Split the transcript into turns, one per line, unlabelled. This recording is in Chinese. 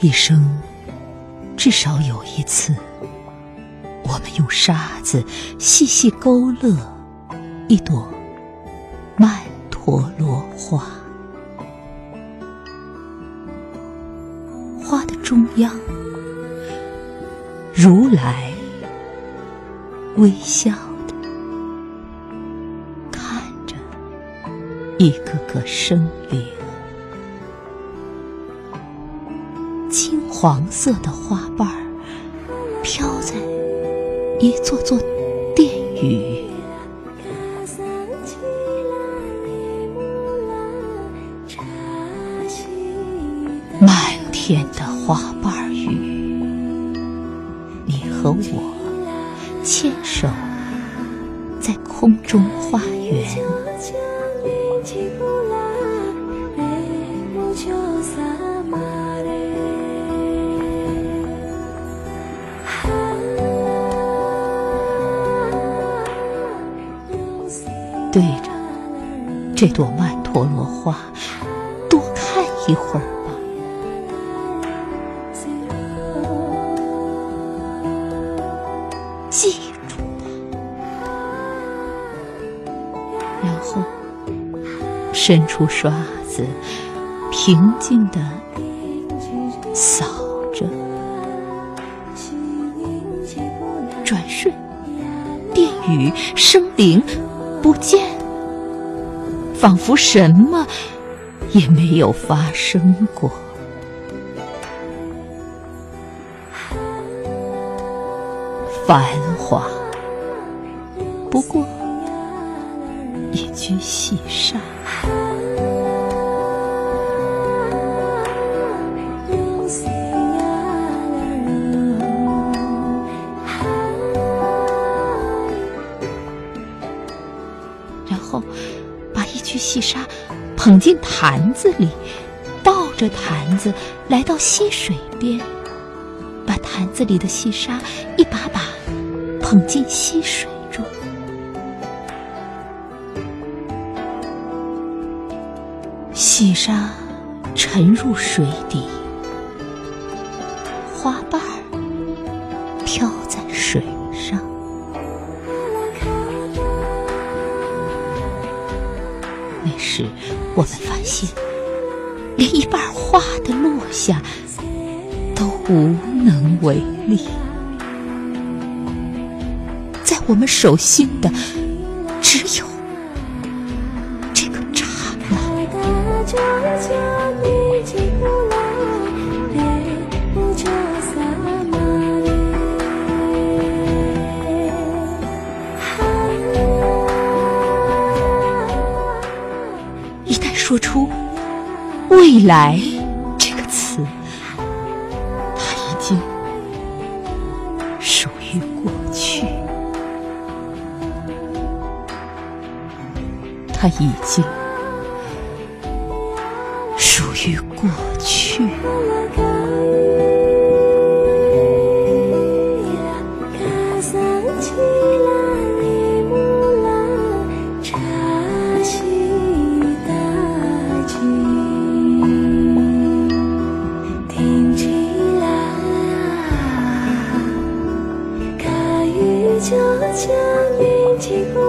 一生至少有一次我们用沙子细细勾勒一朵曼陀罗花。花的中央如来微笑的看着一个个生灵。金黄色的花瓣飘在一座座殿宇，漫天的花瓣雨，你和我牵手在空中花园。对着这朵曼陀罗花，多看一会儿记住，然后伸出刷子，平静地扫着。转瞬，殿宇生灵不见，仿佛什么也没有发生过。烦，不过一具细沙。然后，把一具细沙捧进坛子里，抱着坛子来到溪水边，把坛子里的细沙一把把捧进溪水细沙沉入水底，花瓣飘在水上。那时，我们发现，连一瓣花的落下都无能为力。在我们手心的，一旦说出“未来”这个词，它已经属于过去，它已经属于过去。
就将云经过。